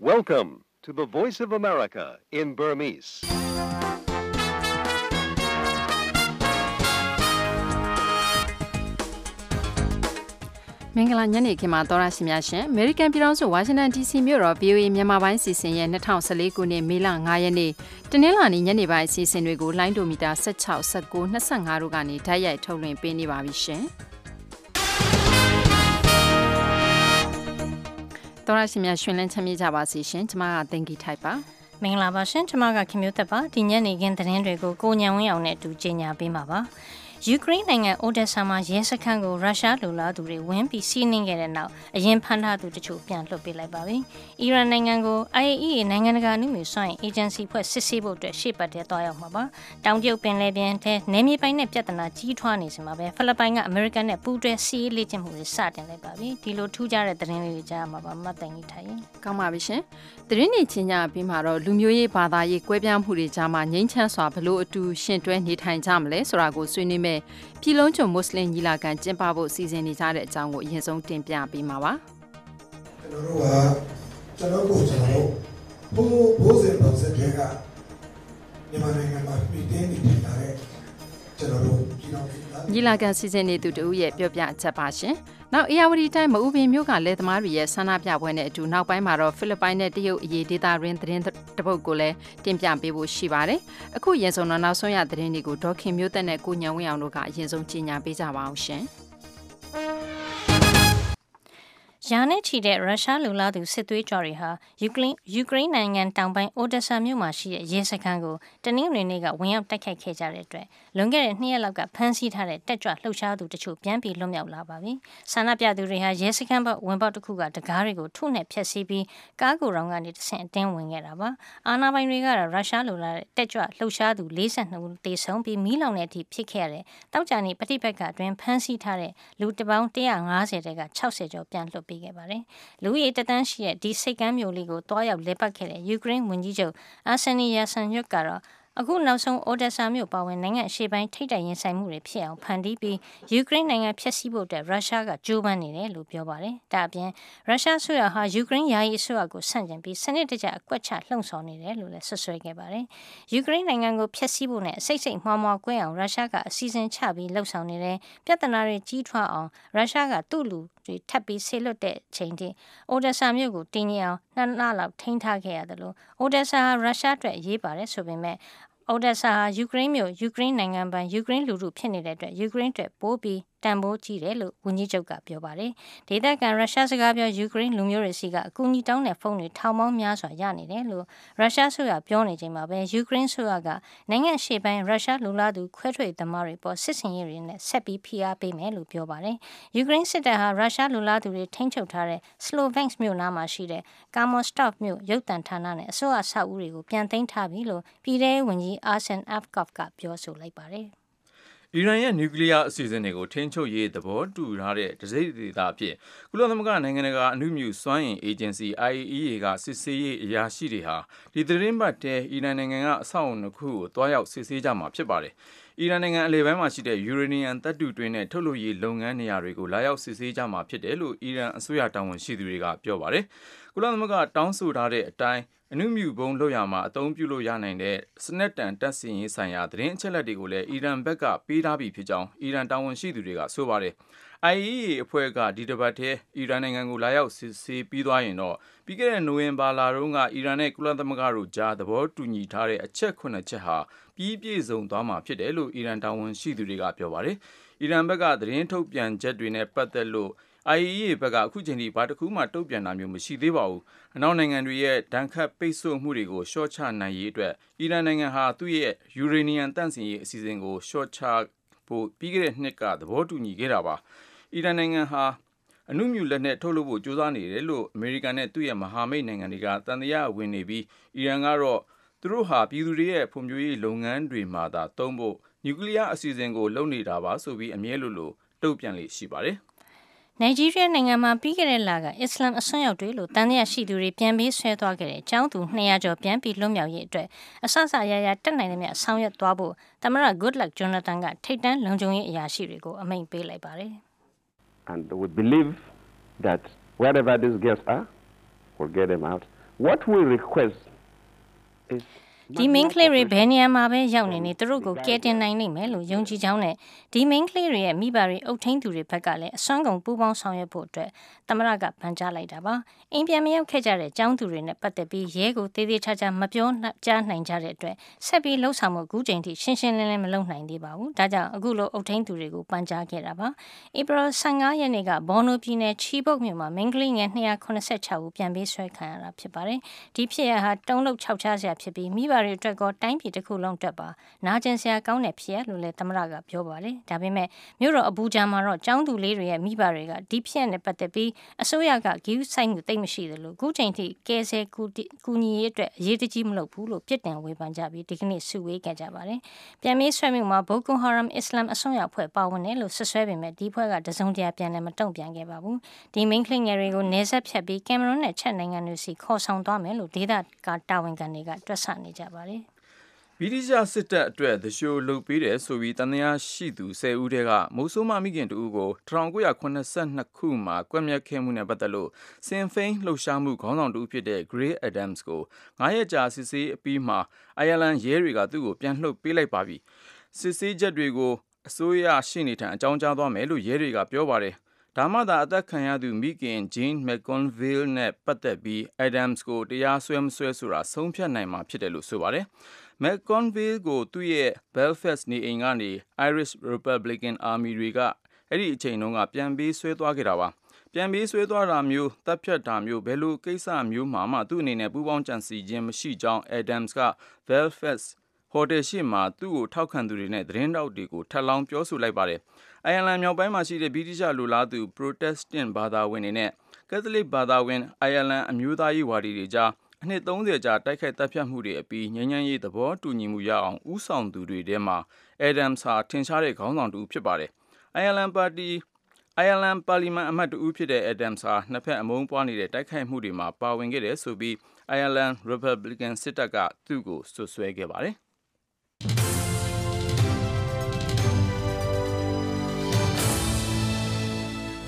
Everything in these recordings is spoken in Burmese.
Welcome to the Voice of America in Burmese. ။မင်္ဂလာညနေခင်းမှာတော်ရရှိများရှင်။ American ပြည်ထောင်စု Washington DC မြို့တော် VOA မြန်မာပိုင်းစီစဉ်ရဲ့2014ခုနှစ်မေလ9ရက်နေ့တနင်္လာနေ့ညနေပိုင်းစီစဉ်တွေကိုလိုင်းဒိုမီတာ16 19 25တို့ကနေဓာတ်ရိုက်ထုတ်လွှင့်ပေးနေပါပြီရှင်။ တော်ရရှိများရှင်လန်းချမ်းမြေ့ကြပါစေရှင်။ကျွန်မကသင်္ကီထိုက်ပါ။မင်္ဂလာပါရှင်ကျွန်မကခင်မျိုးသက်ပါဒီညနေခင်းသတင်းတွေကိုကိုညံဝင်းအောင်နဲ့အတူကြီးညာပေးမှာပါ ယူကရိန်းနိုင်ငံအိုဒက်ဆာမှာရဲစခန်းကိုရုရှားလူလာသူတွေဝင်ပြီးစီးနင်းခဲ့တဲ့နောက်အရင်ဖမ်းထားသူတချို့ပြန်လွှတ်ပေးလိုက်ပါပြီ။အီရန်နိုင်ငံကို IAEA နိုင်ငံတကာနှုမြစွမ်းအေဂျင်စီဖွဲ့စစ်ဆေးဖို့အတွက်ရှေ့ပတ်ထဲသွားရောက်မှာပါ။တောင်ကျုပ်ပင်လယ်ပြင်ထဲနေမြေပိုင်းနဲ့ပြဿနာကြီးထွားနေစမှာပဲဖိလစ်ပိုင်ကအမေရိကန်နဲ့ပူးတွဲစီးရေးလေ့ကျင့်မှုတွေစတင်လိုက်ပါပြီ။ဒီလိုထူးခြားတဲ့သတင်းလေးတွေကြားမှာပါမတ်တိုင်ကြီးထိုင်ရင်ကောင်းပါပြီရှင်။သတင်းတွေချင်းကြပြီးမှတော့လူမျိုးရေးဘာသာရေးကွဲပြားမှုတွေကြားမှာငြိမ်းချမ်းစွာဘလို့အတူရှင်တွဲနေထိုင်ကြမလဲဆိုတာကိုဆွေးနွေးမယ်။ပြည်လုံးကျွမွတ်စလင်ညီလာခံကျင်းပဖို့စီစဉ်နေကြတဲ့အကြောင်းကိုအရင်ဆုံးတင်ပြပေးမှာပါကျွန်တော်တို့ကကျွန်တော်ကိုကျွန်တော်တို့ဘိုးဘိုးစဉ်ပုံစံတွေကမြန်မာနိုင်ငံမှာပြည်တင်းနေတင်လာတဲ့ ကျွန်တော်တို့ပြည်တော်ညီလာခံစီစဉ်နေသူတို့ရဲ့ပြောပြချက်ပါရှင်။နောက်အေယာဝတီတိုင်းမအူပင်မြို့ကလယ်သမားတွေရဲ့ဆန္ဒပြပွဲနဲ့အတူနောက်ပိုင်းမှာတော့ဖိလစ်ပိုင်နဲ့တရုတ်အရေးဒေသရင်းသတင်းတပုတ်ကိုလည်းတင်ပြပေးဖို့ရှိပါတယ်။အခုရင်ဆုံးတော့နောက်ဆုံးရသတင်းတွေကိုဒေါခင်မျိုးသက်နဲ့ကိုညံဝင်းအောင်တို့ကအရင်ဆုံးကြီးညာပေးကြပါအောင်ရှင်။ရာနဲ့ချီတဲ့ရုရှားလူလာသူစစ်သွေးကြွတွေဟာယူကရိန်းယူကရိန်းနိုင်ငံတောင်ပိုင်းအိုဒက်ဆာမြို့မှာရှိတဲ့ရဲစခန်းကိုတနင်္ဂနွေနေ့ကဝင်ရောက်တိုက်ခိုက်ခဲ့ကြတဲ့အတွက် လွန်ခဲ့တဲ့နှစ်ရက်လောက်ကဖမ်းဆီးထားတဲ့တက်ကြွလှုပ်ရှားသူတချို့ပြန်ပြီးလွတ်မြောက်လာပါပြီ။ဆန္ဒပြသူတွေဟာရဲစခန်းဘက်ဝင်ပေါက်တစ်ခုကတကားတွေကိုထုနဲ့ဖျက်ဆီးပြီးကားကိုယ်တော်ကနေတဆင့်အတင်းဝင်ခဲ့တာပါ။အာနာပိုင်တွေကတော့ရုရှားလူလာတဲ့တက်ကြွလှုပ်ရှားသူ42ဦးတေဆုံးပြီးမိလောင်တဲ့အထိဖြစ်ခဲ့ရတဲ့တောက်ကြနေပဋိပက္ခအတွင်းဖမ်းဆီးထားတဲ့လူတပေါင်း150တဲက60ကျော်ပြန်လွှတ်ပေးခဲ့ပါတယ်။လူရီတတန်းရှိတဲ့ဒီစိတ်ကမ်းမျိုးလေးကိုတွားရောက်လက်ပတ်ခဲ့တဲ့ယူကရိန်းဝန်ကြီးချုပ်အာဆန်နီယာဆန်ယွတ်ကတော့ အခုနောက်ဆုံးအိုဒက်ဆာမြို့ပါဝင်နိုင်ငံအရှေ့ပိုင်းထိပ်တိုက်ရင်ဆိုင်မှုတွေဖြစ်အောင်ဖန်တီးပြီးယူကရိန်းနိုင်ငံဖျက်ဆီးဖို့အတွက်ရုရှားကကြိုးပမ်းနေတယ်လို့ပြောပါတယ်။ဒါအပြင်ရုရှားဆိုရဟာယူကရိန်းယာယီအစိုးရကိုဆန့်ကျင်ပြီးစနစ်တကျအကွက်ချလှုံ့ဆော်နေတယ်လို့လည်းဆွဆွဲခဲ့ပါတယ်။ယူကရိန်းနိုင်ငံကိုဖျက်ဆီးဖို့နဲ့အစိတ်စိတ်မှားမှားကွဲအောင်ရုရှားကအစီအစဉ်ချပြီးလှုံ့ဆော်နေတယ်။ပြဿနာတွေကြီးထွားအောင်ရုရှားကသူ့လူတွေထပ်ပြီးဆေးလွတ်တဲ့ချိန်ထိအိုဒက်ဆာမြို့ကိုတင်းကြီးအောင်နှစ်လလောက်ထိန်းထားခဲ့ရတယ်လို့အိုဒက်ဆာဟာရုရှားအတွက်အရေးပါတယ်ဆိုပေမဲ့ အိုဒက်ဆာဟာ ယူကရိန်းမြို့ ယူကရိန်းနိုင်ငံပိုင် ယူကရိန်းလူထုဖြစ်နေတဲ့အတွက် ယူကရိန်းအတွက် ပိုးပြီး တန်ဖိုးကြီးတယ်လို့ဝန်ကြီးချုပ်ကပြောပါတယ်။ဒေသခံရုရှားစကားပြောယူကရိန်းလူမျိုးတွေစီကအကူအညီတောင်းတဲ့ဖုန်းတွေထောင်ပေါင်းများစွာရနေတယ်လို့ရုရှားဆိုရပြောနေချိန်မှာပဲယူကရိန်းဆိုရကနိုင်ငံရှေ့ပိုင်းရုရှားလူလာသူခွဲထွက်သမားတွေပေါ်စစ်စင်ရေးတွေနဲ့ဆက်ပြီးဖိအားပေးမယ်လို့ပြောပါတယ်။ယူကရိန်းစစ်တပ်ဟာရုရှားလူလာသူတွေထိန်းချုပ်ထားတဲ့ Slovensk မြို့နားမှာရှိတဲ့ Kamostov မြို့ရုပ်တံဌာနနဲ့အစိုးရဆောက်ဦးတွေကိုပြန်သိမ်းထားပြီလို့ပြည်ထောင်ဝန်ကြီး Arsen Avkov ကပြောဆိုလိုက်ပါတယ်။ အီရန်ရဲ့နျူကလ িয়ার အစီအစဉ်တွေကို ထိန်းချုပ်ရေးသဘောတူထားတဲ့တစိမ့်ဒေသအဖြစ် ကုလသမဂ္ဂနိုင်ငံတကာအမှုမြူစွမ်းအင်အေဂျင်စီ IAEA ကစစ်ဆေးရေးအရာရှိတွေဟာဒီသတင်းပတ်ထဲအီရန်နိုင်ငံကအဆောက်အုံတစ်ခုကိုတွားရောက်စစ်ဆေးကြမှာဖြစ်ပါတယ်။အီရန်နိုင်ငံအလယ်ပိုင်းမှာရှိတဲ့ယူရေနီယံတပ်တုတွင်းနဲ့ထုတ်လုပ်ရေးလုပ်ငန်းနေရာတွေကိုလာရောက်စစ်ဆေးကြမှာဖြစ်တယ်လို့အီရန်အစိုးရတာဝန်ရှိသူတွေကပြောပါတယ်။ကုလသမဂ္ဂတောင်းဆိုထားတဲ့အတိုင်း အနုမြူဘုံလွှတ်ရမှာအသုံးပြုလို့ရနိုင်တဲ့စနက်တန်တပ်စင်ရေးဆိုင်ရာသတင်းအချက်အလက်တွေကိုလည်းအီရန်ဘက်ကပေးထားပြီဖြစ်ကြောင်းအီရန်တာဝန်ရှိသူတွေကဆိုပါတယ်။ IAEA အဖွဲ့ကဒီတစ်ပတ်ထဲအီရန်နိုင်ငံကိုလာရောက်စစ်ဆေးပြီးသွားရင်တော့ပြီးခဲ့တဲ့နိုဝင်ဘာလတုန်းကအီရန်နဲ့ကုလသမဂ္ဂတို့ကြားသဘောတူညီထားတဲ့အချက်9ချက်ဟာပြီးပြည့်စုံသွားမှာဖြစ်တယ်လို့အီရန်တာဝန်ရှိသူတွေကပြောပါတယ်။အီရန်ဘက်ကသတင်းထုတ်ပြန်ချက်တွေနဲ့ပတ်သက်လို့ IAEA ဘက်ကအခုချိန်ထိဘာတစ်ခုမှတုံ့ပြန်တာမျိုးမရှိသေးပါဘူး။အနောက်နိုင်ငံတွေရဲ့ဒဏ်ခတ်ပိတ်ဆို့မှုတွေကိုရှော့ချနိုင်ရေးအတွက်အီရန်နိုင်ငံဟာသူ့ရဲ့ယူရေနီယံတန့်စင်ရေးအစီအစဉ်ကိုရှော့ချဖို့ပြီးခဲ့တဲ့နှစ်ကသဘောတူညီခဲ့တာပါ။အီရန်နိုင်ငံဟာအနုမြူလက်နက်ထုတ်လုပ်ဖို့ကြိုးစားနေတယ်လို့အမေရိကန်နဲ့သူ့ရဲ့မဟာမိတ်နိုင်ငံတွေကတန်တရားဝင်နေပြီးအီရန်ကတော့သူတို့ဟာပြည်သူတွေရဲ့ဖွံ့ဖြိုးရေးလုပ်ငန်းတွေမှာသာသုံးဖို့နျူကလ িয়ার အစီအစဉ်ကိုလုပ်နေတာပါဆိုပြီးအမြဲလိုလိုတုံ့ပြန်လေရှိပါတယ် နိုင်ဂျီးရီးယားနိုင်ငံမှာပြီးခဲ့တဲ့လကအစ္စလမ်အစွန်းရောက်တွေလို့တန်တရားရှိသူတွေပြန်ပြီးဆွဲသွားခဲ့တဲ့အကြောင်းသူ200ကျော်ပြန်ပြီးလွတ်မြောက်ရေးအတွက်အဆအဆရရတက်နိုင်တဲ့မြတ်ဆောင်ရွက်သွားဖို့သမရ Goodluck Jonathan ကထိတ်တန်းလုံခြုံရေးအရာရှိတွေကိုအမိန့်ပေးလိုက်ပါတယ် And we believe that wherever these guests are we'll get them out What we request is ဒီ main ကလေးတွေဘယ်နေရာမှာပဲရောက်နေနေသူတို့ကိုကယ်တင်နိုင်နိုင်မယ်လို့ယုံကြည်ကြောင်းနဲ့ဒီ main ကလေးတွေရဲ့မိဘတွေအုပ်ထိန်းသူတွေဘက်ကလည်းအစွမ်းကုန်ပူးပေါင်းဆောင်ရွက်ဖို့အတွက်သမရကပန်ကြားလိုက်တာပါအိမ်ပြန်မရောက်ခဲ့ကြတဲ့ចောင်းသူတွေနဲ့ပတ်သက်ပြီးရဲကိုတေးသေးချာချာမပြောကြားနိုင်ကြတဲ့အတွက်ဆက်ပြီးလှုပ်ဆောင်မှုအခုချိန်ထိရှင်းရှင်းလင်းလင်းမလုပ်နိုင်သေးပါဘူးဒါကြောင့်အခုလိုအုပ်ထိန်းသူတွေကိုပန်ကြားခဲ့တာပါဧပြီ15ရက်နေ့ကဘော်နိုပြည်နယ်ချီဘုတ်မြို့မှာမင်္ဂလိငယ်286ဦးပြန်ပေးဆွဲခံရတာဖြစ်ပါတယ်ဒီဖြစ်ရဟာတုံးလုံး6ချစရာဖြစ်ပြီးမိဘတွေအတွက်ကောတိုင်းပြည်တစ်ခုလုံးအတွက်ပါနာကျင်စရာကောင်းတဲ့ဖြစ်ရလို့လည်းသမရကပြောပါတယ်ဒါပေမဲ့မြို့တော်အဘူဂျာမှာတော့ចောင်းသူလေးတွေရဲ့မိဘတွေကဒီဖြစ်ရနဲ့ပတ်သက်ပြီးအစိုးရကဂီးဆိုင်မှုတိတ်မရှိတယ်လို့အခုချိန်ထိကဲဆဲကူညီရေးအတွက်အရေးတကြီးမလုပ်ဘူးလို့ပြစ်တင်ဝေဖန်ကြပြီးဒီကနေ့စုဝေးခဲ့ကြပါတယ်ပြန်မေးဆွဲမှုမှာဘိုကွန်ဟာရမ်အစ္စလာမ်အစွန်းရောက်ဖွဲ့ပါဝင်တယ်လို့ဆွဆွဲပေမဲ့ဒီဖွဲ့ကတစုံတရာပြန်လည်းမတုံ့ပြန်ခဲ့ပါဘူးဒီမိန်ကလင်ငယ်တွေကိုနေဆက်ဖြတ်ပြီးကင်မရွန်နဲ့ချက်နိုင်ငံတွေစီခေါ်ဆောင်သွားမယ်လို့ဒေသကတာဝန်ခံတွေကတွက်ဆနေကြပါတယ်ဗြိတိရှစစ်တပ်အတွက်သရှိုးလုပ်ပေးတယ်ဆိုပြီးတန်တရားရှိသူ10ဦးတည်းကမိုးဆိုးမမိခင်တူကို1982ခုမှာကွက်မြက်ခဲ့မှုနဲ့ပတ်သက်လို့စင်ဖိန်လှုပ်ရှားမှုခေါင်းဆောင်တူဖြစ်တဲ့ Gray Adams ကို9ရက်ကြာစစ်ဆေးအပြီးမှာအိုင်ယာလန်ရဲတွေကသူ့ကိုပြန်လှုပ်ပေးလိုက်ပါပြီစစ်ဆေးချက်တွေကိုအစိုးရရှိနေထံအကြောင်းကြားသွားမယ်လို့ရဲတွေကပြောပါတယ် ဒါမှသာ အသက်ခံရသူ မိခင် Jane McConville နဲ့ပတ်သက်ပြီး Adams ကို တရားစွဲ မစွဲဆိုတာ ဆုံးဖြတ်နိုင်မှာဖြစ်တယ်လို့ ဆိုပါတယ်။ McConville ကို သူ့ရဲ့ Belfast နေအိမ်ကနေ Irish Republican Army တွေက အဲ့ဒီအချိန်တုန်းက ပြန်ပေးဆွဲသွားခဲ့တာပါ ပြန်ပေးဆွဲသွားတာမျိုးတပ်ဖြတ်တာမျိုး ဘယ်လိုကိစ္စမျိုးမှမှ သူ့အနေနဲ့ ပူးပေါင်းကြံစည်ခြင်း မရှိကြောင်း Adams က Belfast ဟိုတယ်ရှိမှသူ့ကို ထောက်ခံသူတွေနဲ့ သတင်းတောက်တွေကို ထပ်လောင်း ပြောဆိုလိုက်ပါတယ်။ အိုင်ယာလန်မြောက်ပိုင်းမှာရှိတဲ့ဗြိတိရှလူလားသူ Protestant ဘာသာဝင်တွေနဲ့ကက်သလစ်ဘာသာဝင် အိုင်ယာလန်အမျိုးသားရေးဝါဒီတွေကြားအနှစ်30ကြာတိုက်ခိုက်တပ်ဖြတ်မှုတွေအပြီးငြိမ်းချမ်းရေးသဘောတူညီမှုရအောင်ဥဆောင်သူတွေထဲမှာ Adams ဟာထင်ရှားတဲ့ခေါင်းဆောင်တူဖြစ်ပါတယ်။ Ireland Party Ireland ပါလီမန်အမတ်တူဖြစ်တဲ့ Adams ဟာနှစ်ဖက်အမုန်းပွားနေတဲ့တိုက်ခိုက်မှုတွေမှာပါဝင်ခဲ့တယ်ဆိုပြီး Ireland Republican စစ်တပ်ကသူ့ကိုဆွဆွဲခဲ့ပါတယ်။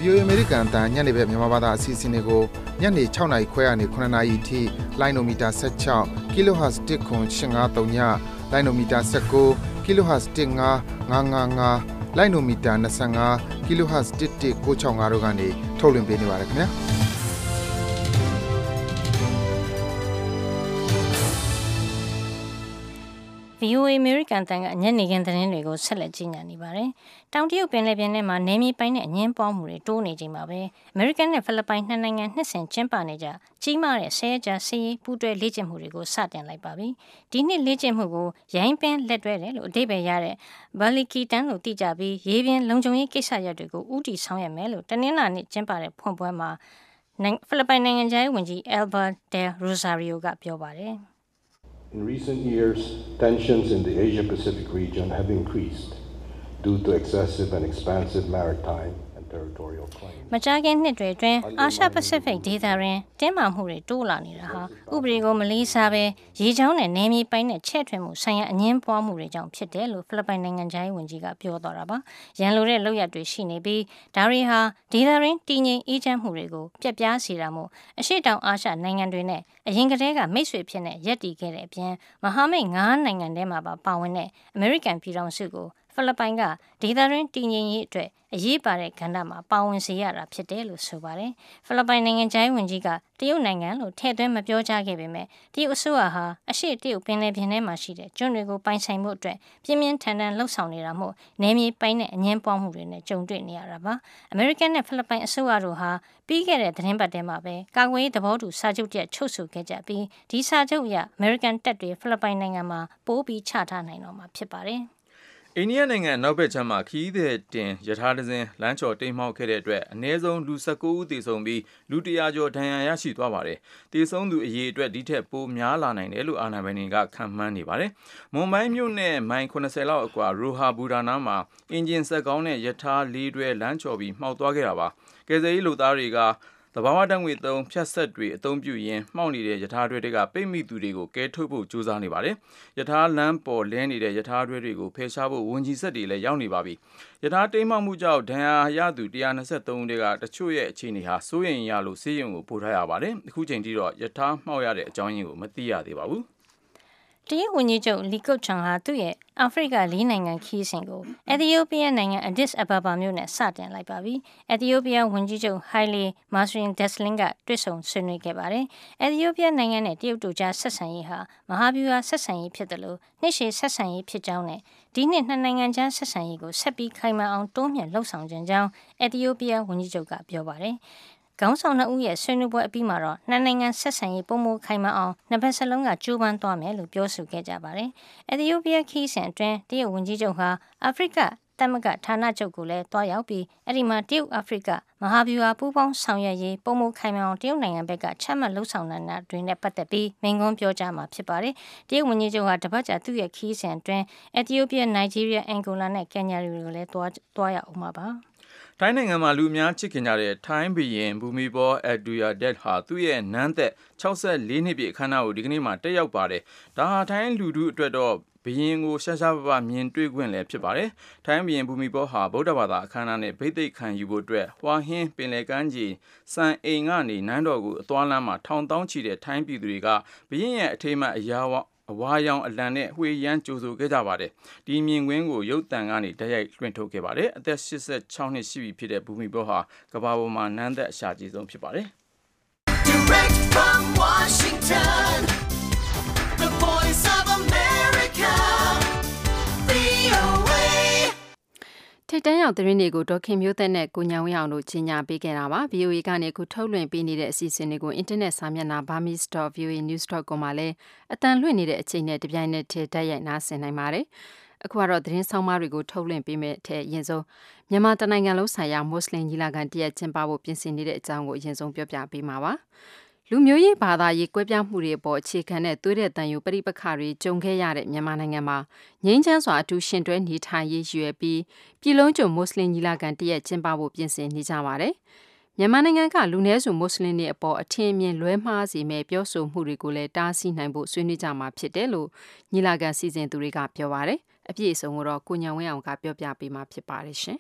VOA အမေရိကန်အတန်ညနေဘက်မြန်မာဘာသာအစီအစဉ်တွေကိုညနေ6နာရီခွဲကနေ9နာရီထိလိုင်းနိုမီတာ16 kHz 10553ညလိုင်းနိုမီတာ19 kHz 15555လိုင်းနိုမီတာ25 kHz 11965တို့ကနေထုတ်လွှင့်ပေးနေပါတယ်ခင်ဗျာ VOA American တန်ကညနေခင်းသတင်းတွေကိုဆက်လက်ကြီးညာနေပါတယ်။တောင်တရုတ်ပင်လယ်ပြင်ထဲမှာနေမြေပိုင်းနဲ့အငင်းပွားမှုတွေတိုးနေချိန်မှာပဲ American နဲ့ဖိလစ်ပိုင်နှစ်နိုင်ငံနှစ်ဆင်ကျင်းပနေကြကြီးမားတဲ့ဆဲကြဆေးပူးတွဲလေ့ကျင့်မှုတွေကိုစတင်လိုက်ပါပြီ။ဒီနှစ်လေ့ကျင့်မှုကိုရိုင်းပင်းလက်တွဲတယ်လို့အဓိပ္ပာယ်ရတဲ့ Balikatan လို့သိကြပြီးရေပြင်လုံခြုံရေးကိစ္စရပ်တွေကိုဥတီဆောင်ရွက်မယ်လို့တနင်္လာနေ့ကျင်းပတဲ့ဖွင့်ပွဲမှာဖိလစ်ပိုင်နိုင်ငံသားဝန်ကြီး Albert Del Rosario ကပြောပါတယ်။ In recent years, tensions in the Asia-Pacific region have increased due to excessive and expansive maritime မကြာခင်နှစ်တွေအတွင်းအာရှပစိဖိတ်ဒေသတွင်တင်းမာမှုတွေတိုးလာနေတာဟာဥပဒေကိုမလေးစားဘဲရေချောင်းနဲ့နယ်မြေပိုင်းနဲ့ချဲ့ထွင်မှုဆိုင်ရာအငင်းပွားမှုတွေကြောင့်ဖြစ်တယ်လို့ဖိလစ်ပိုင်နိုင်ငံသားရေးဝန်ကြီးကပြောသွားတာပါ။ရန်လိုတဲ့လောက်ရတွေရှိနေပြီးဒါတွေဟာဒေသတွင်းတည်ငြိမ်အေးချမ်းမှုတွေကိုပြက်ပြားစေတာမို့အရှိတောင်အာရှနိုင်ငံတွေနဲ့အရင်ကတည်းကမိတ်ဆွေဖြစ်နေရက်တည်ခဲ့တဲ့အပြင်မဟာမိတ်၅နိုင်ငံထဲမှာပါပါဝင်တဲ့အမေရိကန်ပြည်ထောင်စုကို ဖိလစ်ပိုင်ကဒေသတွင်းတည်ငြိမ်ရေးအတွက်အရေးပါတဲ့ကဏ္ဍမှာပါဝင်စေရတာဖြစ်တယ်လို့ဆိုပါတယ်။ဖိလစ်ပိုင်နိုင်ငံခြားရေးဝန်ကြီးကတရုတ်နိုင်ငံလို့ထည့်သွင်းမပြောကြားခဲ့ပေမဲ့တရုတ်အစိုးရဟာအရှိတရုတ်ပင်လယ်ပြင်ထဲမှာရှိတဲ့ကျွန်းတွေကိုပိုင်ဆိုင်မှုအတွက်ပြင်းပြင်းထန်ထန်လှုပ်ဆောင်နေတာမို့နယ်မြေပိုင်းနဲ့အငင်းပွားမှုတွေနဲ့ကြုံတွေ့နေရတာပါ။အမေရိကန်နဲ့ဖိလစ်ပိုင်အစိုးရတို့ဟာပြီးခဲ့တဲ့သတင်းပတ်ထဲမှာပဲကာကွယ်ရေးသဘောတူစာချုပ်ချက်ချုပ်ဆိုခဲ့ကြပြီးဒီစာချုပ်အရအမေရိကန်တပ်တွေဖိလစ်ပိုင်နိုင်ငံမှာပိုးပြီးချထားနိုင်တော့မှာဖြစ်ပါတယ်။ အိန္ဒိယနိုင်ငံနောက်ဘက်ခြမ်းမှာခရီးသည်တင်ရထားတစ်စင်းလမ်းချော်တိမ်မှောက်ခဲ့တဲ့အတွက်အနည်းဆုံးလူ19ဦးသေဆုံးပြီးလူ100ကျော်ဒဏ်ရာရရှိသွားပါတယ်။သေဆုံးသူအရေအတွက်ဒီထက်ပိုများလာနိုင်တယ်လို့အာဏာပိုင်တွေကခန့်မှန်းနေပါတယ်။မွန်ဘိုင်းမြို့နယ်မိုင်80လောက်အကွာရိုဟာဘူဒါနာမှာအင်ဂျင်ဆက်ကောင်းတဲ့ရထားလေးတွဲလမ်းချော်ပြီးမှောက်သွားခဲ့တာပါ။ကယ်ဆယ်ရေးလူသားတွေက သဘာဝဓာတ်ငွေသုံးဖြတ်ဆက်တွေအသုံးပြုရင်းမှောက်နေတဲ့ယထာတွဲတွေကပိတ်မိသူတွေကိုကဲထုတ်ဖို့ကြိုးစားနေပါတယ်။ယထာလမ်းပေါ်လဲနေတဲ့ယထာတွဲတွေကိုဖယ်ရှားဖို့ဝန်ကြီးဆက်တွေလည်းရောက်နေပါပြီ။ယထာတိမ်မှမှုကြောင့်ဒဏ်ရာရသူ123ဦးတွေကတချို့ရဲ့အခြေအနေဟာစိုးရိမ်ရလို့ဆေးရုံကိုပို့ထားရပါတယ်။အခုချိန်ထိတော့ယထာမှောက်ရတဲ့အကြောင်းရင်းကိုမသိရသေးပါဘူး။ တရုတ်ဝန်ကြီးချုပ်လီကုတ်ချန်ဟာသူ့ရဲ့အာဖရိကလေးနိုင်ငံခီးစဉ်ကိုအက်သီယိုးပီးယားနိုင်ငံအဒစ်အဘာဘာမြို့နဲ့စတင်လိုက်ပါပြီ။အက်သီယိုးပီးယားဝန်ကြီးချုပ်ဟိုင်လီမာစရင်ဒက်စလင်ကတွေ့ဆုံဆွေးနွေးခဲ့ပါတယ်။အက်သီယိုးပီးယားနိုင်ငံနဲ့တရုတ်တို့ကြားဆက်ဆံရေးဟာမဟာဗျူဟာဆက်ဆံရေးဖြစ်တယ်လို့နှစ်ရှည်ဆက်ဆံရေးဖြစ်ကြောင်းနဲ့ဒီနှစ်နှစ်နိုင်ငံကြားဆက်ဆံရေးကိုဆက်ပြီးခိုင်မာအောင်တိုးမြှင့်လှုပ်ဆောင်ခြင်းကြောင်းအက်သီယိုးပီးယားဝန်ကြီးချုပ်ကပြောပါတယ်။ ခေါင်းဆောင်နှစ်ဦးရဲ့ဆွေးနွေးပွဲအပြီးမှာတော့နှစ်နိုင်ငံဆက်ဆံရေးပုံမခိုင်မာအောင်နှစ်ဖက်စလုံးကကြိုးပမ်းသွားမယ်လို့ပြောဆိုခဲ့ကြပါတယ်။အက်သီယိုးပီးယားခီးစဉ်အတွင်းတရုတ်ဝန်ကြီးချုပ်ဟာအာဖရိကတမကဌာနချုပ်ကိုလည်းတွားရောက်ပြီးအဲ့ဒီမှာတရုတ်အာဖရိကမဟာဗျူဟာပူးပေါင်းဆောင်ရွက်ရေးပုံမခိုင်မာအောင်တရုတ်နိုင်ငံဘက်ကချမှတ်လှုပ်ဆောင်နေတာတွေနဲ့ပတ်သက်ပြီးမိန့်ခွန်းပြောကြားမှာဖြစ်ပါတယ်။တရုတ်ဝန်ကြီးချုပ်ဟာတပတ်ကြာသူ့ရဲ့ခီးစဉ်အတွင်းအက်သီယိုးပီးယား၊နိုင်ဂျီးရီးယား၊အန်ဂိုလာနဲ့ကင်ညာတွေကိုလည်းတွားတွားရောက်အောင်ပါ။ ထိုင်းနိုင်ငံမှာလူအများချစ်ခင်ကြတဲ့ထိုင်းဘုရင်ဘူမီဘောအဒူယာဒက်ဟာသူ့ရဲ့နန်းသက်64နှစ်ပြည့်အခမ်းအနားကိုဒီကနေ့မှတက်ရောက်ပါတယ်။ဒါဟာထိုင်းလူထုအတွက်တော့ဘုရင်ကိုရှားရှားပပမြင်တွေ့ခွင့်လည်းဖြစ်ပါတယ်။ထိုင်းဘုရင်ဘူမီဘောဟာဗုဒ္ဓဘာသာအခမ်းအနားနဲ့ဗိသိက်ခံယူဖို့အတွက်ဟွာဟင်းပင်လယ်ကမ်းခြေစံအိမ်ကနေနန်းတော်ကိုအသွားလမ်းမှာထောင်တောင်းချီတဲ့ထိုင်းပြည်သူတွေကဘုရင်ရဲ့အထိမ်းအမှတ်အရာဝ အဝါရောင်အလံနဲ့ဝှေရမ်းကြိုဆိုခဲ့ကြပါတယ်။ဒီမြင်ကွင်းကိုရုပ်တံကနေတရိုက်လွှင့်ထုတ်ခဲ့ပါတယ်။အသက်86နှစ်ရှိပြီဖြစ်တဲ့ဘူမီဘောဟာကမ္ဘာပေါ်မှာနန်းသက်အရှာကြီးဆုံးဖြစ်ပါတယ်။ Direct from Washington ထိတ်တန်းရောက်သတင်းတွေကိုဒေါခင်မျိုးသက်နဲ့ကိုညောင်ဝင်းအောင်တို့ကြီးညာပေးခဲ့တာပါ VOA ကနေခုထုတ်လွှင့်ပေးနေတဲ့အစီအစဉ်တွေကိုအင်တာနက်စာမျက်နှာ burmese.voanews.com မှာလည်းအတန်လွှင့်နေတဲ့အချိန်နဲ့တပြိုင်နက်တည်းတိုက်ရိုက်နားဆင်နိုင်ပါတယ်အခုကတော့သတင်းဆောင်မတွေကိုထုတ်လွှင့်ပေးမယ့်ထဲအရင်ဆုံးမြန်မာတနိုင်ငံလုံးဆိုင်ရာမွတ်စလင်ညီလာခံတရက်ကျင်းပဖို့ပြင်ဆင်နေတဲ့အကြောင်းကိုအရင်ဆုံးပြောပြပေးမှာပါ လူမျိုးရေးဘာသာရေးကွဲပြားမှုတွေအပေါ်အခြေခံတဲ့သွေးတဲ့တန်ယူပရိပခါတွေကြုံခဲ့ရတဲ့မြန်မာနိုင်ငံမှာငြိမ်းချမ်းစွာအတူရှင်တွဲနေထိုင်ရေးရွယ်ပြီးပြည်လုံးကျွမွတ်စလင်ညီလာခံတရက်ကျင်းပဖို့ပြင်ဆင်နေကြပါတယ်။မြန်မာနိုင်ငံကလူနည်းစုမွတ်စလင်တွေအပေါ်အထင်အမြင်လွဲမှားစေမဲ့ပြောဆိုမှုတွေကိုလည်းတားဆီးနိုင်ဖို့ဆွေးနွေးကြမှာဖြစ်တယ်လို့ညီလာခံစီစဉ်သူတွေကပြောပါတယ်။အပြည့်အစုံကိုတော့ကိုညံဝင်းအောင်ကပြောပြပေးမှာဖြစ်ပါတယ်ရှင်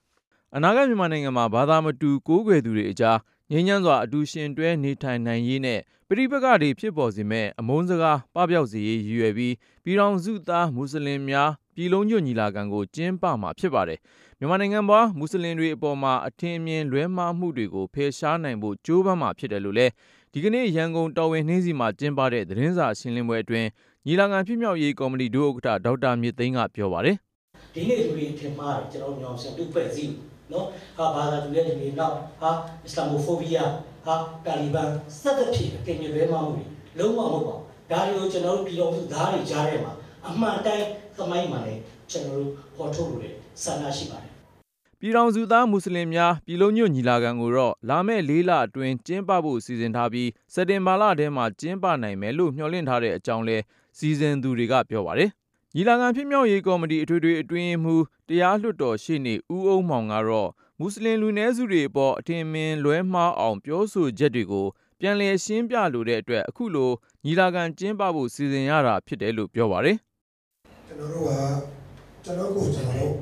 ။အနာဂတ်မြန်မာနိုင်ငံမှာဘာသာမတူကိုးကွယ်သူတွေအကြား ငြိမ်းချမ်းစွာ အတူရှင်တွဲ နေထိုင်နိုင်ရေးနဲ့ ပဋိပက္ခတွေ ဖြစ်ပေါ်စေမဲ့အမုန်းစကား ပပျောက်စေရေး ရည်ရွယ်ပြီး ပြည်ထောင်စုသား မွတ်စလင်များ ပြည်လုံးကျွတ်ညီလာခံကို ကျင်းပမှာ ဖြစ်ပါတယ်။မြန်မာနိုင်ငံမှာမွတ်စလင်တွေအပေါ်မှာ အထင်အမြင်လွဲမှားမှုတွေကို ဖယ်ရှားနိုင်ဖို့ ကြိုးပမ်းမှာ ဖြစ်တယ်လို့လည်း ဒီကနေ့ ရန်ကုန် တော်ဝင်နှင်းစီမှာ ကျင်းပတဲ့ သတင်းစာရှင်းလင်းပွဲအတွင်း ညီလာခံ ဖြစ်မြောက်ရေးကော်မတီ ဒုဥက္ကဋ္ဌ ဒေါက်တာမြင့်သိန်းက ပြောပါတယ်။ဒီနေ့ လူတွေအထင်မှားတယ် ကျွန်တော်ညောင်ဆန်ပြုဖွဲ့စည်း နော်ဟာဘာသာသူရဲ့ဒီနေ့နောက်ဟာအစ္စလာမိုဖိုဘီးယားဟာတာလီဘန်စသဖြင့်အကင်ရွယ်မှမှုတွေလုံးဝမဟုတ်ပါဘူးဒါတွေကိုကျွန်တော်တို့ပြည်တော်စုသားတွေကြားထဲမှာအမှန်တိုင်းသမိုင်းမှာလည်းကျွန်တော်တို့ဟောထုတ်လို့လည်းဆန္ဒရှိပါတယ်ပြည်ထောင်စုသားမွတ်စလင်များပြည်လုံးညွတ်ညီလာခံကိုတော့လာမယ့်၄လအတွင်းကျင်းပဖို့စီစဉ်ထားပြီးစက်တင်ဘာလထဲမှာကျင်းပနိုင်မယ်လို့မျှော်လင့်ထားတဲ့အကြောင်းလဲစီစဉ်သူတွေကပြောပါတယ်။ ညီလာခံဖြစ်မြောက်ရေးကော်မတီ အထွေထွေအတွင်းမှူး တရားလွှတ်တော်ရှေ့နေ ဦးအုံးမောင်ကတော့ မွတ်စလင်လူနည်းစုတွေအပေါ် အထင်မြင်လွဲမှားအောင် ပြောဆိုချက်တွေကို ပြန်လည်ရှင်းပြလိုတဲ့အတွက် အခုလို ညီလာခံကျင်းပဖို့ စီစဉ်ရတာဖြစ်တယ်လို့ ပြောပါတယ်။ကျွန်တော်တို့ကကျွန်တော်ကိုကျွန်တော်တို့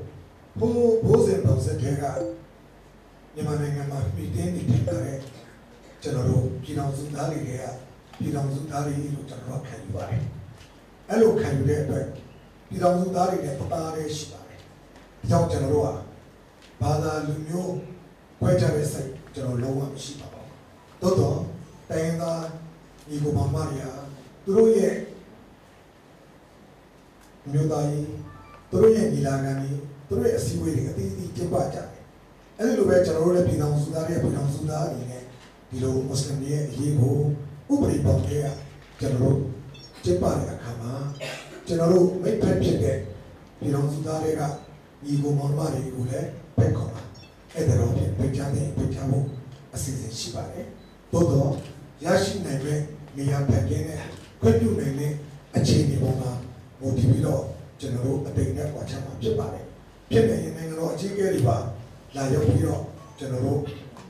ဘိုးဘိုးစဉ်ပုံစံတွေကမြန်မာနိုင်ငံမှာပြည်တင်းနေတင်လာတဲ့ ကျွန်တော်တို့ ပြည်တော်စုသားတွေကပြည်တော်စုသားတွေလို့ ကျွန်တော်ခံယူပါတယ်။အဲ့လိုခံယူတဲ့အတွက် ပြည်တော်စုသားတွေနဲ့ပပါရဲရှိပါတယ်။ဒါကြောင့်ကျွန်တော်တို့ကဘာသာလူမျိုးခွဲခြားတဲ့စိတ်ကျွန်တော်လုံးဝမရှိပါဘူး။သို့တော့တိုင်းသားညီကိုမောင်မတွေဟာသူတို့ရဲ့မြို့သားကြီးသူတို့ရဲ့ညီလာခံကြီးသူတို့ရဲ့အစည်းအဝေးတွေအသီးသီးကျင်းပကြတယ်။အဲဒီလိုပဲကျွန်တော်တို့လည်းပြည်တော်စုသားတွေပြည်တော်စုသားအနေနဲ့ဒီလိုမွတ်စလင်တွေရဲ့အရေးကိုဥပဒေပေါင်းတဲ့ကျွန်တော်တို့ကျင်းပတဲ့အခါမှာ ကျွန်တော်တို့မိတ်ဖက်ဖြစ်တဲ့ပြည်တော်စုသားတွေကညီကိုမောင်မတွေကိုလည်းဖိတ်ခေါ်ပါအဲ့ဒါတော့ပြင်ဖိတ်ချတဲ့ဖိတ်ချဖို့အစီအစဉ်ရှိပါတယ်သို့တော့ရရှိနိုင်တဲ့နေရာဖက်ကင်းနဲ့ခွင့်ပြုနိုင်တဲ့အခြေအနေပေါ်မှာမူတည်ပြီးတော့ကျွန်တော်တို့အတိတ်နဲ့ကွာခြားမှာဖြစ်ပါတယ်ဖြစ်နေရင်နိုင်ငံတော်အကြီးအကဲတွေပါလာရောက်ပြီးတော့ကျွန်တော်တို့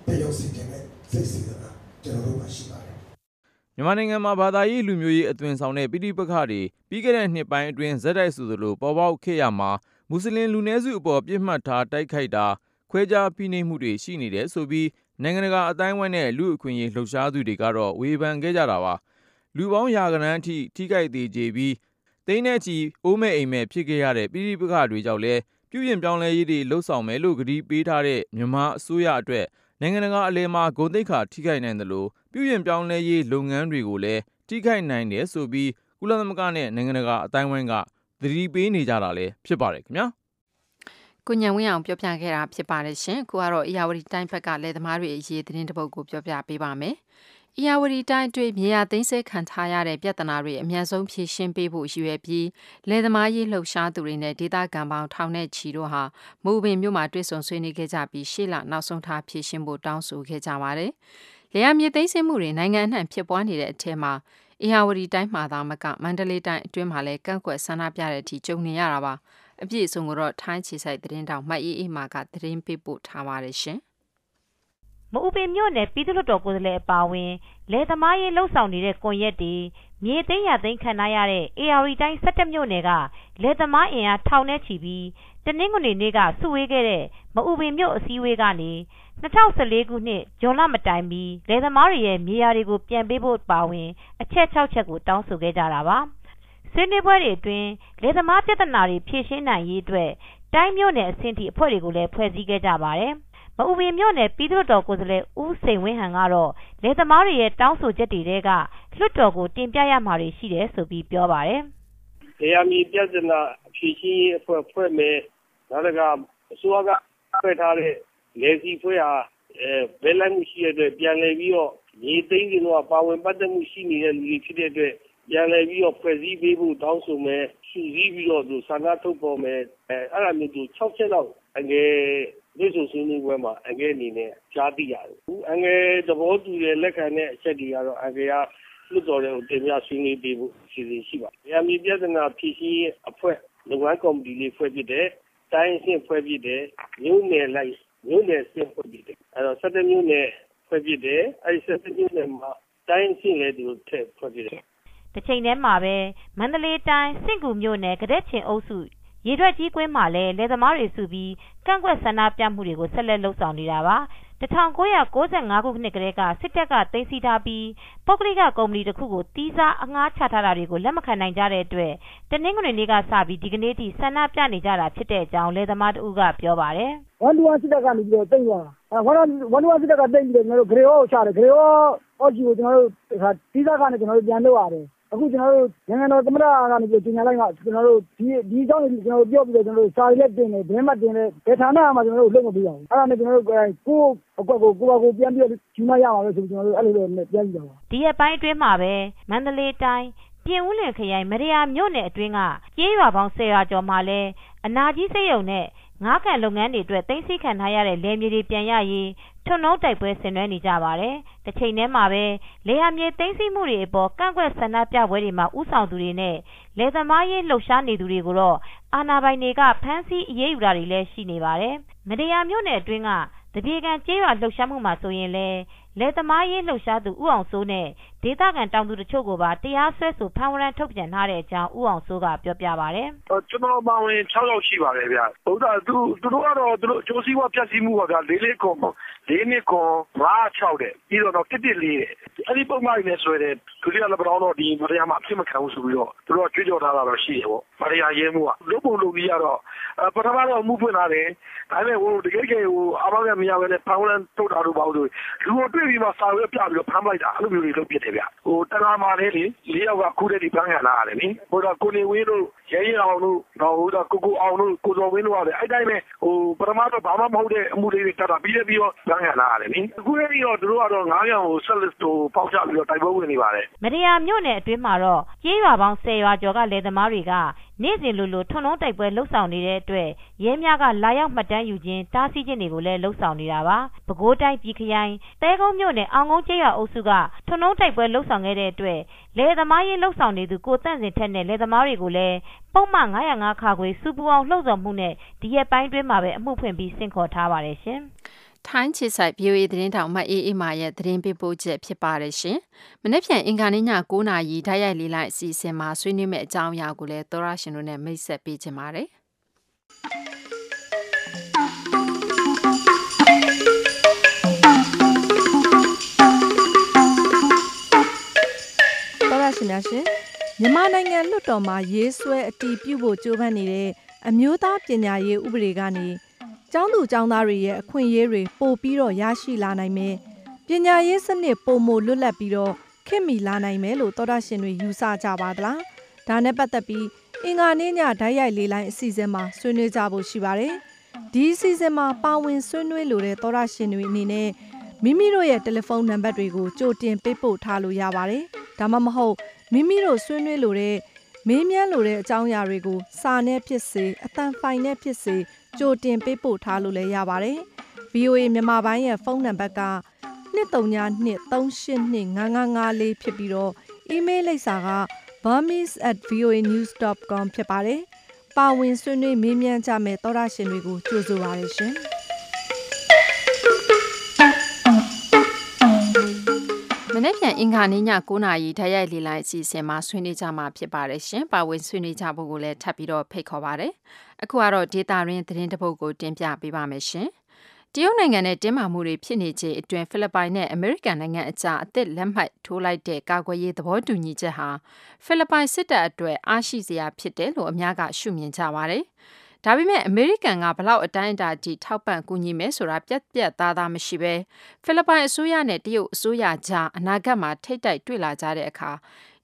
တရုတ်စီခြင်းနဲ့စိတ်စေတနာကျွန်တော်တို့မှာရှိပါတယ် မြန်မာနိုင်ငံမှာ ဘာသာရေး လူမျိုးရေး အသွင်ဆောင်တဲ့ပိဋိပက္ခတွေ ပြီးခဲ့တဲ့နှစ်ပိုင်းအတွင်းဇက်တိုက်ဆိုသလို ပေါ်ပေါက်ခဲ့ရမှာ မွတ်စလင် လူနည်းစုအပေါ်ပြစ်မှတ်ထား တိုက်ခိုက်တာ ခွဲခြားဖိနှိပ်မှုတွေ ရှိနေတယ်ဆိုပြီး နိုင်ငံတကာအတိုင်းအဝိုင်းနဲ့ လူ့အခွင့်အရေး လှုပ်ရှားသူတွေကတော့ ဝေဖန်ခဲ့ကြတာပါ လူပေါင်း ရာကဏန်းအထိ ထိခိုက်သေးကြပြီး သိန်းနဲ့ချီ အိုးမဲ့အိမ်မဲ့ ဖြစ်ခဲ့ရတဲ့ပိဋိပက္ခတွေကြောင့်လဲပြုပြင်ပြောင်းလဲရေးတွေလှုပ်ဆောင်မယ်လို့ ကတိပေးထားတဲ့ မြန်မာအစိုးရအတွက် နိုင်ငံတကာအလယ်မှာ ဂုဏ်သိက္ခာ ထိခိုက်နိုင်တယ်လို့ ပြုပြင်ပြောင်းလဲရေး လုပ်ငန်းတွေကိုလည်း ထိခိုက်နိုင်တယ်ဆိုပြီး ကုလသမဂ္ဂနဲ့ နိုင်ငံတကာအတိုင်းဝိုင်းက သတိပေးနေကြတာလည်း ဖြစ်ပါတယ်ခင်ဗျာ ကိုညံဝင်းအောင် ပြောပြခဲ့တာ ဖြစ်ပါတယ်ရှင်ကိုကတော့အရာဝတီတိုင်းဘက်က လယ်သမားတွေအရေး သတင်းတပုတ်ကို ပြောပြပေးပါမယ်။အရာဝတီတိုင်းအတွင်း မြေယာသိမ်းဆည်းခံထားရတဲ့ ပြဿနာတွေ အများဆုံး ဖြေရှင်းပေးဖို့ ရည်ရွယ်ပြီး လယ်သမားရေး လှုပ်ရှားသူတွေနဲ့ ဒေသခံပေါင်း ထောင်နဲ့ချီတို့ဟာမူပင်မြို့မှာ တွေ့ဆုံဆွေးနွေးခဲ့ကြပြီး ရှေ့လ နောက်ဆုံးထား ဖြေရှင်းဖို့ တောင်းဆိုခဲ့ကြပါတယ်။ လယ်ယာမြေသိမ်းဆည်းမှုတွေနိုင်ငံအနှံ့ဖြစ်ပွားနေတဲ့အထက်မှာအရာဝတီတိုင်းမှာသာမကမန္တလေးတိုင်းအတွင်းမှာလည်းကန့်ကွက်ဆန္ဒပြတဲ့အထိကြုံနေရတာပါ။အပြည့်အစုံကိုတော့ထိုင်းချီဆိုင်သတင်းတောင်မှတ်အေးအေးမာကသတင်းပေးပို့ထားပါတယ်ရှင်။မအူပင်မြို့နယ်ပြည်သူ့လွှတ်တော်ကိုယ်စားလှယ်အပါအဝင် လယ်သမားရေးလှုပ်ဆောင်နေတဲ့ကွန်ရက်တွေမြေသိမ်းရသိမ်းခံရတဲ့ AR တိုင်း17မြို့နယ်ကလယ်သမားအင်အားထောင်နဲ့ချီပြီးတနင်္ဂနွေနေ့ကစုဝေးခဲ့တဲ့မအူပင်မြို့အစည်းအဝေးကနေ2014ခုနှစ်ဇွန်လမတိုင်မီလယ်သမားတွေရဲ့မြေယာတွေကိုပြန်ပေးဖို့ပါဝင် အချက်6ချက်ကိုတောင်းဆိုခဲ့ကြတာပါဆွေးနွေးပွဲတွေအတွင်းလယ်သမားပြဿနာတွေဖြေရှင်းနိုင်ရေးအတွက်တိုင်းမြို့နယ်အဆင့်ထိအဖွဲ့တွေကိုလည်းဖွဲ့စည်းခဲ့ကြပါတယ်။ မအူပင်မြို့နယ်ပြည်သူ့တော်ကိုယ်စားလှယ်ဦးစိန်ဝင်းဟန်ကတော့လယ်သမားတွေရဲ့တောင်းဆိုချက်တွေထဲကလွှတ်တော်ကိုတင်ပြရမှာတွေရှိတယ်ဆိုပြီးပြောပါတယ်။တရားမီပြဿနာအဖြေရှင်းရေးအဖွဲ့ဖွဲ့မယ်နောက်တစ်ခါအစိုးရကဖွဲ့ထားတဲ့လေစီဖွဲ့ဟာအဲဘယ်လိုက်မှုရှိတဲ့အတွက်ပြန်လည်ပြီးတော့ညီသိန်းကြီးတို့ကပါဝင်ပတ်သက်မှုရှိနေတဲ့လူတွေဖြစ်တဲ့အတွက်ပြန်လည်ပြီးတော့ဖွဲ့စည်းပေးဖို့တောင်းဆိုမယ်စုစည်းပြီးတော့သူဆန္ဒထုတ်ပေါ်မယ်အဲအဲ့ဒါမျိုးသူ6ချက်လောက်အငယ် တွေ့ဆုံဆွေးနွေးပွဲမှာ အန်ကယ်အနေနဲ့ ကြားသိရတယ်။အန်ကယ်သဘောတူတဲ့လက်ခံတဲ့အချက်တွေကတော့ အန်ကယ်က လွှတ်တော်ထဲကို တင်ပြဆွေးနွေးပေးဖို့ အစီအစဉ်ရှိပါတယ်။ရမီပြဿနာဖြေရှင်းရေးအဖွဲ့ လုပ်ငန်းကော်မတီလေး ဖွဲ့ဖြစ်တယ်။တိုင်းအဆင့်ဖွဲ့ဖြစ်တယ်။မြို့နယ်လိုက် မြို့နယ်အဆင့်ဖွဲ့ဖြစ်တယ်။အဲတော့ ၁၁ မြို့နယ်ဖွဲ့ဖြစ်တယ်။အဲဒီ ၁၁ မြို့နယ်မှာ တိုင်းအဆင့်လည်း သူတို့ထည့်ဖွဲ့ဖြစ်တယ်။တချိန်တည်းမှာပဲ မန္တလေးတိုင်းစင့်ကူမြို့နယ်ကတဲ့ချင်အုပ်စု ရေထွက်ကြီးကွင်းမှာလည်း လယ်သမားတွေစုပြီး ကန့်ကွက်ဆန္ဒပြမှုတွေကို ဆက်လက်လုပ်ဆောင်နေတာပါ1995ခုနှစ်ကတည်းက စစ်တပ်က သိမ်းဆည်းထားပြီး ပုဂ္ဂလိက ကုမ္ပဏီတစ်ခုကိုတီးစားအငှားချထားတာတွေကို လက်မခံနိုင်ကြတဲ့အတွက် တနင်္ဂနွေနေ့ကစပြီး ဒီကနေ့ထိ ဆန္ဒပြနေကြတာဖြစ်တဲ့အကြောင်း လယ်သမားတို့ကပြောပါတယ်။ဝန်တူဝန်စစ်တပ်ကနေပြီးတော့တိတ်သွားတာ။ဝန်တူဝန်စစ်တပ်ကတိတ်ပြီးတော့ကျွန်တော်တို့ဂရေဟောကို ချတယ်။ဂရေဟောအော့ကြီးကိုကျွန်တော်တို့တီးစားကနေကျွန်တော်တို့ပြန်လုပ်ရတယ်။ အခုကျွန်တော်တို့နိုင်ငံတော်သမ္မတကနေပြီးကြေညာလိုက်မှကျွန်တော်တို့ဒီဒီအကြောင်းကိုကျွန်တော်တို့ပြောပြီးတော့ကျွန်တော်တို့စာရေးလက်တင်တယ်ဗင်းမတင်တယ်ဘယ်ဌာနမှကျွန်တော်တို့လုပ်မပေးအောင်အဲ့ဒါနဲ့ကျွန်တော်တို့ကိုယ်ကိုအကွက်ကိုကိုပါကိုပြန်ပြီးယူမရအောင်လို့ဆိုပြီးကျွန်တော်တို့အဲ့လိုလိုပြန်ပြီးတော့ဒီအပိုင်းအတွင်းမှာပဲမန္တလေးတိုင်းပြင်ဦးလွင်ခရိုင်မရယာမြို့နယ်အတွင်းကကျေးရွာပေါင်း10ရွာကျော်မှာလဲအနာကြီးစိတ်ယုံနဲ့ ငါးကန်လုပ်ငန်းတွေအတွက်သိမ်းဆည်းခံထားရတဲ့လယ်မြေတွေပြန်ရရေးထွန်းနှုံးတိုက်ပွဲဆင်နွှဲနေကြပါတယ်။တစ်ချိန်တည်းမှာပဲလေယာမြေသိမ်းဆည်းမှုတွေအပေါ်ကန့်ကွက်ဆန္ဒပြပွဲတွေမှာဥဆောင်သူတွေနဲ့လယ်သမားရေးလှုပ်ရှားနေသူတွေကိုတော့အာဏာပိုင်တွေကဖမ်းဆီးအရေးယူတာတွေလည်းရှိနေပါတယ်။မတရားမြို့နယ်အတွင်းကတပြေကန်ကျေးရွာလှုပ်ရှားမှုမှာဆိုရင်လည်းလယ်သမားရေးလှုပ်ရှားသူဦးအောင်စိုးနဲ့ ဒေသခံတောင်သူတချို့ကိုပါ တရားစွဲဆို ဖမ်းဝရမ်းထုတ်ပြန်ထားတဲ့အကြောင်း ဦးအောင်စိုးကပြောပြပါတယ်။ကျွန်တော်ပါဝင်6ယောက်ရှိပါတယ်ဗျ။ဟုတ်တာသူသူတို့ကတော့ သူတို့အကျိုးစီးပွားဖြတ်စည်းမှုပါဗျာလေးလေးကွန်လေးနှစ်ကွန်5 6တဲ့ ပြီးတော့တစ်တစ်လေးတဲ့ အဲ့ဒီပုံမှန်နဲ့ဆွဲတယ်သူတွေကလည်းပြောတော့ဒီမရယာမှာ အဖြစ်မခံဘူးဆိုပြီးတော့ သူတို့က ကြွေးကြော်ထားတာတော့ ရှိတယ်ပေါ့မရယာရဲမှုက လုတ်ပုံလုပ်ပြီးရတော့ ပထမတော့မှုဖွင့်လာတယ် ဒါပေမဲ့ဟိုတကယ်ကြီးဟိုအဘောက်ကမရဘဲနဲ့ ဖမ်းဝရမ်းထုတ်တာတို့ပါလို့လူကိုတွေ့ပြီးမှစာရွက်ပြပြီးတော့ဖမ်းလိုက်တာအဲ့လိုမျိုးတွေလုပ်ပြတယ်ဗျဟိုတက္ကမလေးလေလေးယောက်ကခုတည်းဒီဖမ်းခံလာရတယ်လေဟိုတော့ကိုနေဝင်းတို့ရဲရဲအောင်တို့တော့ဟိုတော့ကိုကိုအောင်တို့ကိုစောဝင်းတို့ကလည်းအဲ့တိုင်းပဲဟိုပထမတော့ဘာမှမဟုတ်တဲ့အမှုတွေတက်တာပြီးပြီးတော့ဖမ်းခံလာရတယ်လေအခုလည်းပြီးတော့တို့ကတော့ငားရောင်ကိုဆက်လက်တို့ပေါက်ချပြီးတော့တိုက်ပွဲဝင်နေပါတယ်မရယာမြို့နယ်အတွင်းမှာတော့ကျေးရွာပေါင်း10ရွာကျော်ကလယ်သမားတွေက နေ့စဉ်လိုလိုထွန်းလုံးတိုက်ပွဲလှုပ်ဆောင်နေတဲ့အတွက်ရဲများကလာရောက်မှတ်တမ်းယူခြင်းတားဆီးခြင်းတွေကိုလည်းလှုပ်ဆောင်နေတာပါပဲခူးတိုင်းပြည်ခရိုင်တဲကုန်းမြို့နယ်အောင်ကုန်းကျေးရွာအုပ်စုကထွန်းလုံးတိုက်ပွဲလှုပ်ဆောင်ခဲ့တဲ့အတွက်လယ်သမားရေးလှုပ်ဆောင်နေသူကိုတန့်စင်ထက်နဲ့လယ်သမားတွေကိုလည်းပုံမှန်905ခါခွေစူပူအောင်လှုပ်ဆောင်မှုနဲ့ဒီရက်ပိုင်းတွင်းမှာပဲအမှုဖွင့်ပြီးဆင့်ခေါ်ထားပါတယ်ရှင် ထိုင်းချစ်ဆိုင် VOA သတင်းတောင်မအေးအေးမာရဲ့သတင်းပေးပို့ချက်ဖြစ်ပါတယ်ရှင်။မနေ့ပြန်အင်္ဂါနေ့ည9:00နာရီဓာတ်ရိုက်လေးလိုက်အစီအစဉ်မှာဆွေးနွေးမယ့်အကြောင်းအရာကိုလည်းသောရရှင်တို့နဲ့မိတ်ဆက်ပေးချင်ပါတယ်။သောရရှင်များရှင်မြန်မာနိုင်ငံလွှတ်တော်မှာရေးဆွဲအတည်ပြုဖို့ကြိုးပမ်းနေတဲ့အမျိုးသားပညာရေးဥပဒေကနေ ကျောင်းသူကျောင်းသားတွေရဲ့အခွင့်အရေးတွေပိုပြီးတော့ရရှိလာနိုင်မယ်။ပညာရေးစနစ်ပုံမလွတ်လပ်ပြီးတော့ခင်မီလာနိုင်မယ်လို့သောတာရှင်တွေယူဆကြပါသလား။ဒါနဲ့ပတ်သက်ပြီးအင်္ဂါနေ့ညဓာတ်ရိုက်လေးလိုင်းအစီအစဉ်မှာဆွေးနွေးကြဖို့ရှိပါတယ်။ဒီအစီအစဉ်မှာပါဝင်ဆွေးနွေးလိုတဲ့သောတာရှင်တွေအနေနဲ့မိမိတို့ရဲ့တယ်လီဖုန်းနံပါတ်တွေကိုကြိုတင်ပေးပို့ထားလို့ရပါတယ်။ဒါမှမဟုတ်မိမိတို့ဆွေးနွေးလိုတဲ့မေးမြန်းလိုတဲ့အကြောင်းအရာတွေကိုစာနဲ့ဖြစ်စေအတန်ဖိုင်နဲ့ဖြစ်စေ ကြိုတင်ပေးပို့ထားလို့လည်းရပါတယ်။ VOA မြန်မာပိုင်းရဲ့ဖုန်းနံပါတ်က2323829954ဖြစ်ပြီးတော့ email လိပ်စာက burmese@voanews.com ဖြစ်ပါတယ်။ပါဝင်ဆွေးနွေးမေးမြန်းကြမယ့်သောရရှင်တွေကိုကြိုဆိုပါရရှင်။မနေ့ပြန်အင်္ဂါနေ့ည9:00နာရီဓာတ်ရိုက်လေးလိုက်အစီအစဉ်မှာဆွေးနွေးကြမှာဖြစ်ပါတယ်ရှင်။ပါဝင်ဆွေးနွေးကြဖို့ကိုလည်းထပ်ပြီးတော့ဖိတ်ခေါ်ပါရစေ။ အခုကတော့ဒေတာရင်းသတင်းတပုတ်ကိုတင်ပြပေးပါမယ်ရှင်။တရုတ်နိုင်ငံနဲ့တင်းမာမှုတွေဖြစ်နေခြင်းအတွင်ဖိလစ်ပိုင်နဲ့အမေရိကန်နိုင်ငံအကြားအသစ်လက်မှတ်ထိုးလိုက်တဲ့ကာကွယ်ရေးသဘောတူညီချက်ဟာဖိလစ်ပိုင်စစ်တပ်အတွက်အားရှိစရာဖြစ်တယ်လို့အများကရှုမြင်ကြပါတယ်။ဒါပေမဲ့အမေရိကန်ကဘလောက်အတိုင်းအတာကြီးထောက်ပံ့ကူညီမယ်ဆိုတာပြက်ပြက်သားသားမရှိဘဲဖိလစ်ပိုင်အစိုးရနဲ့တရုတ်အစိုးရကြားအနာဂတ်မှာထိတ်တိုက်တွေ့လာကြတဲ့အခါ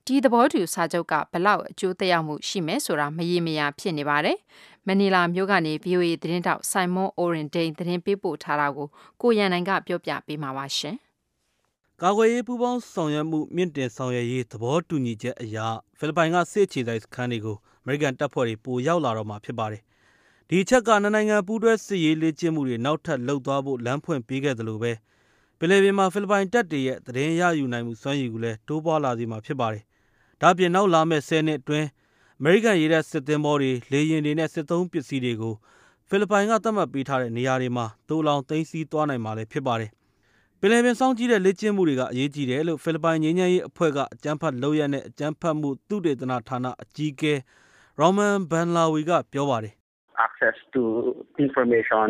ဒီသဘောတူစာချုပ်ကဘလောက်အကျိုးသက်ရောက်မှုရှိမယ်ဆိုတာမရေမရာဖြစ်နေပါတယ်။ မနီလာမြို့ကနေ VOA သတင်းတောက်ဆိုင်မွန်အိုရင်ဒိန်သတင်းပေးပို့ထားတာကိုကိုရန်နိုင်ကပြောပြပေးမှာပါရှင်။ကာကွယ်ရေးပူးပေါင်းဆောင်ရွက်မှုမြင့်တင်ဆောင်ရွက်ရေးသဘောတူညီချက်အရဖိလစ်ပိုင်ကစစ်အခြေစိုက်စခန်းတွေကိုအမေရိကန်တပ်ဖွဲ့တွေပိုရောက်လာတော့မှာဖြစ်ပါတယ်ဒီအချက်ကနှစ်နိုင်ငံပူးတွဲစစ်ရေးလေ့ကျင့်မှုတွေနောက်ထပ်လှုပ်သွားဖို့လမ်းဖွင့်ပေးခဲ့သလိုပဲပင်လယ်ပြင်မှာဖိလစ်ပိုင်တပ်တွေရဲ့သတင်းရယူနိုင်မှုစွမ်းရည်ကိုလည်းတိုးပွားလာစေမှာဖြစ်ပါတယ်။ဒါ့အပြင်နောက်လာမယ့်10နှစ်အတွင်း အမေရိကန်ရေတပ်စစ်သင်္ဘောတွေလေယာဉ်တွေနဲ့စစ်သုံးပစ္စည်းတွေကို ဖိလစ်ပိုင်ကသတ်မှတ်ပေးထားတဲ့နေရာတွေမှာတူလောင်သိမ်းဆည်းသွားနိုင်မှာလည်းဖြစ်ပါတယ်။ပင်လယ်ပြင်စောင့်ကြည့်တဲ့လေ့ကျင့်မှုတွေကအရေးကြီးတယ်လို့ဖိလစ်ပိုင်ငြိမ်းချမ်းရေးအဖွဲ့ကအကြမ်းဖက်လုပ်ရတဲ့အကြမ်းဖက်မှုသုတေသနဌာနအကြီးအကဲရောမန်ဘန်လာဝီကပြောပါတယ် access to information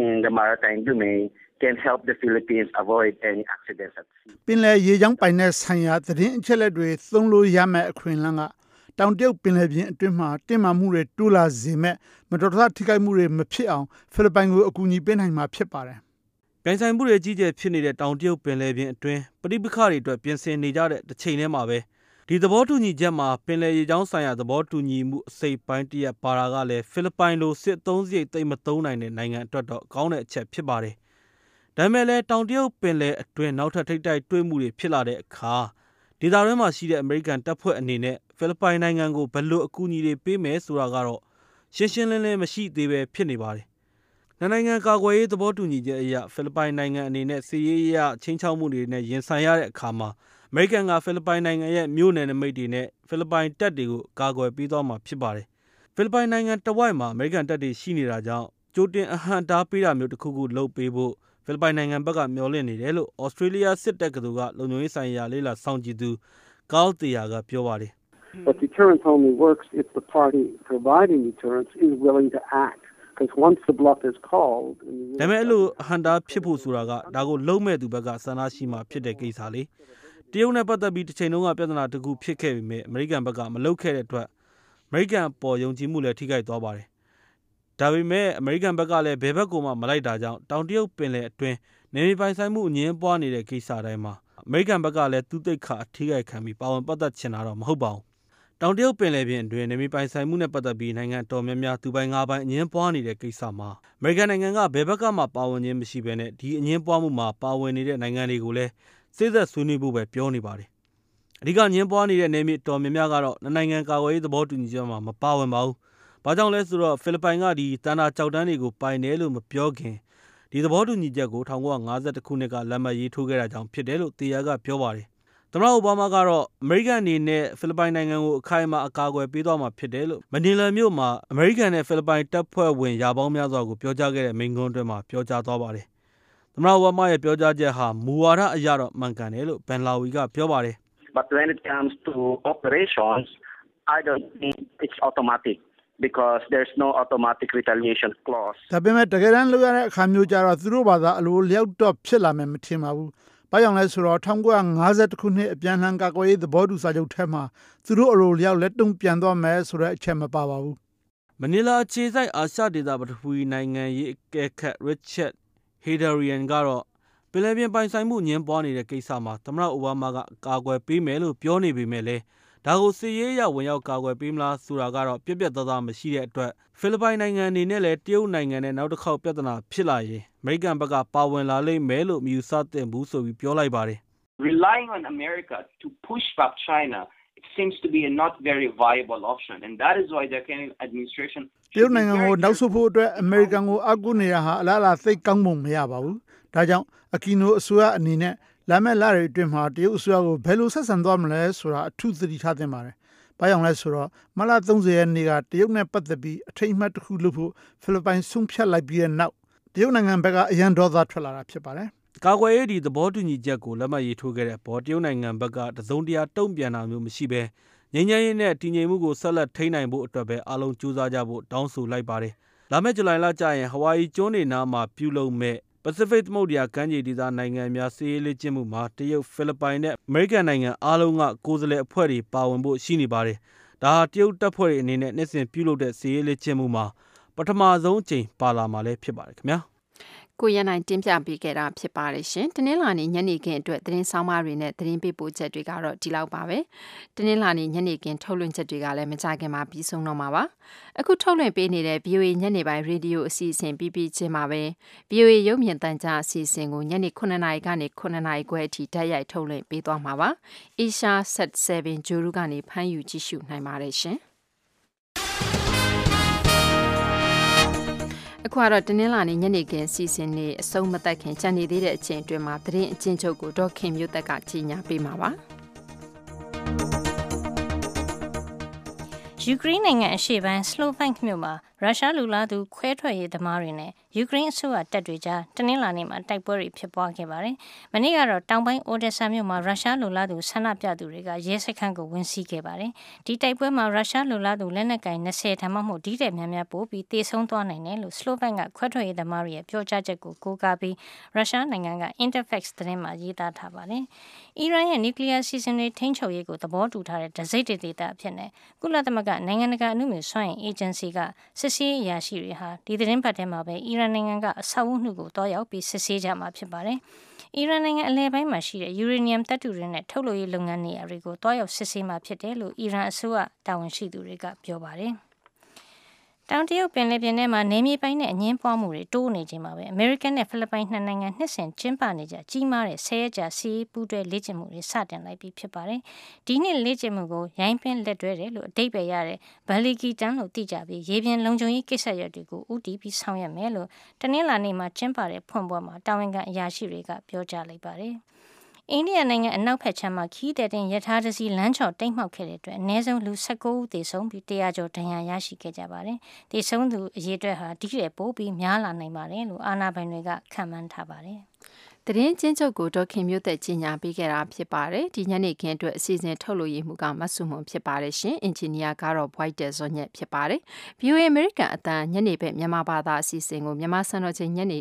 in the maritime domain can help the Philippines avoid any accidents at sea. ပင်လယ်ရေကြောင်းပိုင်တဲ့ဆိုင်ရာသတင်းအချက်အလက်တွေသုံးလို့ရမယ့်အခွင့်အလမ်းက တောင်တရုတ်ပင်လယ်ပြင်အတွင်းမှာတင်မာမှုတွေတိုးလာစေမဲ့မတော်တဆထိခိုက်မှုတွေမဖြစ်အောင်ဖိလစ်ပိုင်ကိုအကူအညီပေးနိုင်မှာဖြစ်ပါတယ်။ပြိုင်ဆိုင်မှုတွေကြီးကျယ်ဖြစ်နေတဲ့တောင်တရုတ်ပင်လယ်ပြင်အတွင်းပဋိပက္ခတွေအတွက်ပြင်ဆင်နေကြတဲ့တစ်ချိန်တည်းမှာပဲဒီသဘောတူညီချက်မှာပင်လယ်ရေကြောင်းဆိုင်ရာသဘောတူညီမှုအစိပ်ပိုင်းတရက်ပါတာကလည်းဖိလစ်ပိုင်လိုစစ်သုံးစရိတ်သိမ့်မသုံးနိုင်တဲ့နိုင်ငံအတွက်တော့ကောင်းတဲ့အချက်ဖြစ်ပါတယ်။ဒါပေမဲ့လည်းတောင်တရုတ်ပင်လယ်အတွင်းနောက်ထပ်ထိပ်တိုက်တွေ့မှုတွေဖြစ်လာတဲ့အခါ ဒေသတွင်းမှာရှိတဲ့အမေရိကန်တပ်ဖွဲ့အနေနဲ့ ဖိလစ်ပိုင်နိုင်ငံကို ဘယ်လိုအကူအညီတွေပေးမယ်ဆိုတာကတော့ ရှင်းရှင်းလင်းလင်းမရှိသေးပဲဖြစ်နေပါတယ်။နိုင်ငံကာကွယ်ရေးသဘောတူညီချက်အရ ဖိလစ်ပိုင်နိုင်ငံအနေနဲ့စီးရေးရချင်းချောက်မှုတွေနဲ့ ရင်ဆိုင်ရတဲ့အခါမှာ အမေရိကန်က ဖိလစ်ပိုင်နိုင်ငံရဲ့ မြို့နယ်နမိတ်တွေနဲ့ ဖိလစ်ပိုင်တပ်တွေကိုကာကွယ်ပေးသွားမှာဖြစ်ပါတယ်။ဖိလစ်ပိုင်နိုင်ငံတဝိုက်မှာ အမေရိကန်တပ်တွေရှိနေတာကြောင့် ကြိုတင်အဟန့်တားပေးတာမျိုးတစ်ခုခုလုပ်ပေးဖို့ ဖိလစ်ပိုင်နိုင်ငံဘက်ကမျှော်လင့်နေတယ်လို့ဩစတြေးလျစစ်တပ်ကသူကလုံခြုံရေးဆိုင်ရာ လေးလာစောင့်ကြည့်သူကားလ်တီယာကပြောပါတယ်။ But deterrence only works if the party providing deterrence is willing to act. because once the bluff is called ဒါပေမဲ့ အဲ့လိုအဟန်တာဖြစ်ဖို့ဆိုတာက ဒါကိုလုံးမဲ့သူဘက်က ဆန္ဒရှိမှဖြစ်တဲ့ကိစ္စလေ တရုတ်နဲ့ပတ်သက်ပြီးတစ်ချိန်လုံးက ပြဿနာတခုဖြစ်ခဲ့ပေမဲ့ အမေရိကန်ဘက်က မလုပ်ခဲ့တဲ့အတွက် အမေရိကန်ပေါ် ယုံကြည်မှုလည်း ထိခိုက်သွားပါတယ်။ ဒါပေမဲ့ အမေရိကန်ဘက်ကလည်း ဘယ်ဘက်ကိုမှမလိုက်တာကြောင့် တောင်တရုတ်ပင်လယ်အတွင်းနေမြေပိုင်ဆိုင်မှု အငင်းပွားနေတဲ့ကိစ္စတိုင်းမှာ အမေရိကန်ဘက်ကလည်း သူ့သိက္ခာအထိခိုက်ခံပြီး ပါဝင်ပတ်သက်ချင်တာတော့ မဟုတ်ပါဘူး။တောင်တရုတ်ပင်လယ်ပြင်အတွင်းနေမြေပိုင်ဆိုင်မှုနဲ့ပတ်သက်ပြီး နိုင်ငံတော်များများ သူပိုင်ငါပိုင် အငင်းပွားနေတဲ့ကိစ္စမှာ အမေရိကန်နိုင်ငံက ဘယ်ဘက်ကမှ ပါဝင်ခြင်းမရှိဘဲနဲ့ ဒီအငင်းပွားမှုမှာ ပါဝင်နေတဲ့ နိုင်ငံတွေကိုလည်း စေ့စပ်ဆွေးနွေးဖို့ပဲ ပြောနေပါတယ်။အဓိကညင်းပွားနေတဲ့နေမြေတော်များများကတော့နိုင်ငံ ကာကွယ်ရေး သဘောတူညီချက်မှာ မပါဝင်ပါဘူး။ ဘာကြောင့်လဲဆိုတော့ဖိလစ်ပိုင်ကဒီတန်တာကြောက်တန်းတွေကိုပိုင်တယ်လို့မပြောခင်ဒီသဘောတူညီချက်ကို1952ခုနှစ်ကလက်မှတ်ရေးထိုးခဲ့တာကြောင့်ဖြစ်တယ်လို့တရားကပြောပါတယ်။သမ္မတအိုဘားမားကတော့အမေရိကန်အနေနဲ့ဖိလစ်ပိုင်နိုင်ငံကိုအခိုင်အမာအကာအကွယ်ပေးသွားမှာဖြစ်တယ်လို့မနီလာမြို့မှာအမေရိကန်နဲ့ဖိလစ်ပိုင်တပ်ဖွဲ့ဝင်ရာပေါင်းများစွာကိုပြောကြားခဲ့တဲ့မိန့်ခွန်းအတွင်းမှာပြောကြားသွားပါတယ်။သမ္မတအိုဘားမားရဲ့ပြောကြားချက်ဟာမူဝါဒအရတော့မှန်ကန်တယ်လို့ဘန်လာဝီကပြောပါတယ် But when it comes to operations, I don't think it's automatic because there's no automatic retaliation clause. ဒါပေမဲ့တကယ်တမ်းလုပ်ရတဲ့အခါမျိုးကြတော့သူတို့ဘာသာအလိုလျောက်တော့ဖြစ်လာမယ်မထင်ပါဘူး။ဘာကြောင့်လဲဆိုတော့1950ခုနှစ်အပြန်လှန်ကာကွယ်ရေးသဘောတူစာချုပ်ထဲမှာသူတို့အလိုလျောက်လက်တုံ့ပြန်သွားမယ်ဆိုတဲ့အချက်မပါပါဘူးမနီလာအခြေစိုက်အာရှဒေသပထဝီနိုင်ငံရေးအကဲခတ် Richard Hedarian ကတော့ပင်လယ်ပြင်ပိုင်ဆိုင်မှုညင်းပွားနေတဲ့ကိစ္စမှာသမ္မတအိုဘားမားကကာကွယ်ပေးမယ်လို့ပြောနေပေမဲ့လည်း ဒါကိုစစ်ရေးရဝင်ရောက်ကာကွယ်ပေးမလားဆိုတာကတော့ပြက်ပြက်သားသားမရှိတဲ့အတွက်ဖိလစ်ပိုင်နိုင်ငံအနေနဲ့လည်းတရုတ်နိုင်ငံနဲ့နောက်တစ်ခေါက်ပြဿနာဖြစ်လာရင်အမေရိကန်ဘက်ကပါဝင်လာလိမ့်မယ်လို့မြူဆသင့်ဘူးဆိုပြီးပြောလိုက်ပါတယ် Relying on America to push back China it seems to be a not very viable option and that is why the Kenyan administration တရုတ်နိုင်ငံကိုနောက်ဆုတ်ဖို့အတွက်အမေရိကန်ကိုအကူနေရဟာအလားအလာသိကောင်းပုံမရပါဘူး။ဒါကြောင့်အကီနိုအစိုးရအနေနဲ့ လာမယ့်လတွေအတွင်းမှာတရုတ်အစိုးရကိုဘယ်လိုဆက်ဆံသွားမလဲဆိုတာအထူးသတိထားသင့်ပါတယ်။ဘာကြောင့်လဲဆိုတော့မလ30ရက်နေ့ကတရုတ်နဲ့ပတ်သက်ပြီးအထိတ်အမှတ်တစ်ခုလုပ်ဖို့ဖိလစ်ပိုင်ဆုံးဖြတ်လိုက်ပြီးတဲ့နောက်တရုတ်နိုင်ငံဘက်ကအရန်ဒေါသထွက်လာတာဖြစ်ပါတယ်။ကာကွယ်ရေးဒီသဘောတူညီချက်ကိုလက်မှတ်ရေးထိုးခဲ့တဲ့ပေါ်တရုတ်နိုင်ငံဘက်ကတစုံတရာတုံ့ပြန်တာမျိုးမရှိဘဲငြိမ်းချမ်းရေးနဲ့တည်ငြိမ်မှုကိုဆက်လက်ထိန်းနိုင်ဖို့အတွက်ပဲအားလုံးကြိုးစားကြဖို့တောင်းဆိုလိုက်ပါတယ်။လာမယ့်ဇူလိုင်လကျရင်ဟဝါရီကျွန်းနေနားမှာပြုလုပ်မဲ့ ပစိဖိတ်သမုဒ္ဒရာကမ်းခြေဒေသနိုင်ငံများစီးရေးလေ့ကျင့်မှုမှာ တရုတ် ဖိလစ်ပိုင်နဲ့ အမေရိကန်နိုင်ငံအားလုံးက ကိုယ်စားလှယ်အဖွဲ့တွေ ပါဝင်ဖို့ရှိနေပါတယ်။ဒါဟာ တရုတ်တပ်ဖွဲ့တွေအနေနဲ့ နှစ်စဉ်ပြုလုပ်တဲ့စီးရေးလေ့ကျင့်မှုမှာ ပထမဆုံးအကြိမ် ပါလာမှာလည်း ဖြစ်ပါတယ်ခင်ဗျာ။ ကိုရနိုင်တင်ပြပေးခဲ့တာဖြစ်ပါတယ်ရှင်။တနင်္လာနေ့ညနေခင်းအတွက်သတင်းဆောင်မတွေနဲ့သတင်းပေးပို့ချက်တွေကတော့ဒီလောက်ပါပဲ။တနင်္လာနေ့ညနေခင်းထုတ်လွှင့်ချက်တွေကလည်းမကြခင်မှာပြီးဆုံးတော့မှာပါ။အခုထုတ်လွှင့်ပေးနေတဲ့ VOA ညနေပိုင်းရေဒီယိုအစီအစဉ်ပြီးပြီးချင်းမှာပဲ VOA ရုပ်မြင်သံကြားအစီအစဉ်ကိုညနေ9:00နာရီကနေ9:00နာရီခွဲအထိဓာတ်ရိုက်ထုတ်လွှင့်ပေးသွားမှာပါ။ Asia Set 7ဂျိုရူကနေဖမ်းယူကြည့်ရှုနိုင်ပါတယ်ရှင်။ အခုကတော့တနင်္လာနေ့ညနေခင်းစီစဉ်နေအဆုံးမသက်ခင်ကြံနေသေးတဲ့အချိန်အတွင်းမှာသတင်းအချင်းချုပ်ကိုဒေါက်ခင်မျိုးသက်ကကြီးညာပေးမှာပါ။ ယူကရိန်းနိုင်ငံအရှေ့ပိုင်းစလိုဗန့်မြို့မှာရုရှားလူလားသူခွဲထွက်ရေးသမားတွေနဲ့ယူကရိန်းအစိုးရတပ်တွေကြားတနင်္လာနေ့မှာတိုက်ပွဲတွေဖြစ်ပွားခဲ့ပါတယ်။မနေ့ကတော့တောင်ပိုင်းအိုဒက်ဆာမြို့မှာရုရှားလူလားသူဆန္ဒပြသူတွေကရဲစခန်းကိုဝင်စီးခဲ့ပါတယ်။ဒီတိုက်ပွဲမှာရုရှားလူလားသူလက်နက်ကင်20ထမှမဟုတ်ဒီတဲ့များများပို့ပြီးတေဆုံးသွားနိုင်တယ်လို့စလိုဗန့်ကခွဲထွက်ရေးသမားတွေရဲ့ပြောကြားချက်ကိုကိုးကားပြီးရုရှားနိုင်ငံက Interfax သတင်းမှာရေးသားထားပါတယ်။အီရန်ရဲ့နျူကလ িয়ার စီစဉ်တွေထိန်းချုပ်ရေးကိုသဘောတူထားတဲ့ဒစိမ့်ဒေသအဖြစ်နဲ့ကုလသမဂ္ဂနိုင်ငံတကာအမှုမြစွမ်းအင်အေဂျင်စီကစစ်ဆေးအရာရှိတွေဟာဒီသတင်းပတ်ထဲမှာပဲအီရန်နိုင်ငံကအဆောက်အဦနှုကိုတွားရောက်ပြီးစစ်ဆေးကြမှာဖြစ်ပါတယ်။အီရန်နိုင်ငံအလဲပိုင်းမှာရှိတဲ့ယူရေနီယမ်တပ်တုတွေနဲ့ထုတ်လုပ်ရေးလုပ်ငန်းနေရာတွေကိုတွားရောက်စစ်ဆေးမှာဖြစ်တယ်လို့အီရန်အစိုးရတာဝန်ရှိသူတွေကပြောပါတယ်။ တောင်တရုတ်ပင်လယ်ပြင်ထဲမှာနေမြေပိုင်းနဲ့အငင်းပွားမှုတွေတိုးနေချိန်မှာပဲအမေရိကန်နဲ့ဖိလစ်ပိုင်နှစ်နိုင်ငံနှစ်စဉ်ကျင်းပနေကြကြီးမားတဲ့ဆယ်ရက်ကြာစီးပူးတွဲလေ့ကျင့်မှုတွေစတင်လိုက်ပြီဖြစ်ပါတယ်။ဒီနှစ်လေ့ကျင့်မှုကိုရိုင်းပင်းလက်တွဲတယ်လို့အတိတ်ပဲရတဲ့ဘယ်လီကီတန်လို့သိကြပြီးရေပြင်လုံခြုံရေးကိစ္စရပ်တွေကိုဥတီပြီးဆောင်ရွက်မယ်လို့တနင်္လာနေ့မှာကျင်းပတဲ့ဖွင့်ပွဲမှာတာဝန်ခံအရာရှိတွေကပြောကြားလိုက်ပါတယ်။ အိန္ဒိယနိုင်ငံအနောက်ဘက်ခြမ်းမှာခီးတဲ့တင်ရထားတစီလမ်းချော်တိတ်မှောက်ခဲ့တဲ့အတွက်အနည်းဆုံးလူ19ဦးသေဆုံးပြီး100ကျော်ဒဏ်ရာရရှိခဲ့ကြပါတယ်။သေဆုံးသူအရေအတွက်ဟာဒီတဲ့ပိုပြီးများလာနိုင်ပါတယ်လို့အာဏာပိုင်တွေကခန့်မှန်းထားပါတယ်။သတင်းချင်းချုပ်ကိုဒေါခင်မျိုးသက်ကြီးညာပေးခဲ့တာဖြစ်ပါတယ်ဒီညနေခင်းအတွက်အစီအစဉ်ထုတ်လို့ရမှုကမဆုမွန်ဖြစ်ပါတယ်ရှင်အင်ဂျင်နီယာကတော့ White ဇော်ညက်ဖြစ်ပါတယ် VOA American အတန်ညနေဘက်မြန်မာဘာသာအစီအစဉ်ကိုမြန်မာစံတော်ချိန်ညနေ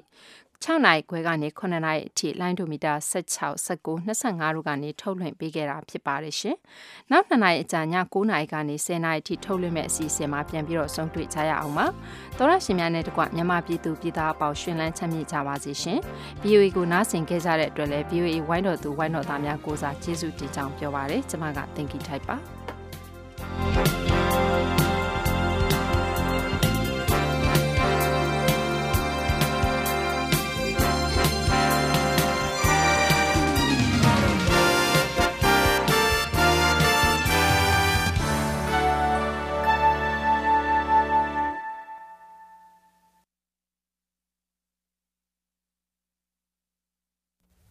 6နိုင်ခွဲကနေ9နိုင်အထိလိုင်းဒိုမီတာ16 19 25တို့ကနေထုတ်လွှင့်ပေးခဲ့တာဖြစ်ပါတယ်ရှင်။နောက်2နိုင်အကြာည9နိုင်ကနေ10နိုင်အထိထုတ်လွှင့်မဲ့အစီအစဉ်မှာပြန်ပြီးတော့ဆုံးတွေ့ကြရအောင်ပါ။သောရရှင်များနဲ့တကွမြန်မာပြည်သူပြည်သားအပေါင်းရှင်လန်းချမ်းမြေ့ကြပါစေရှင်။ VOA ကိုနားဆင်ခဲ့ကြတဲ့အတွက်လည်း VOA ဝိုင်းတော်သူဝိုင်းတော်သားများကိုစားကျေးဇူးတင်ကြောင်းပြောပါရစေ။ကျွန်မက Thank you ထိုက်ပါ။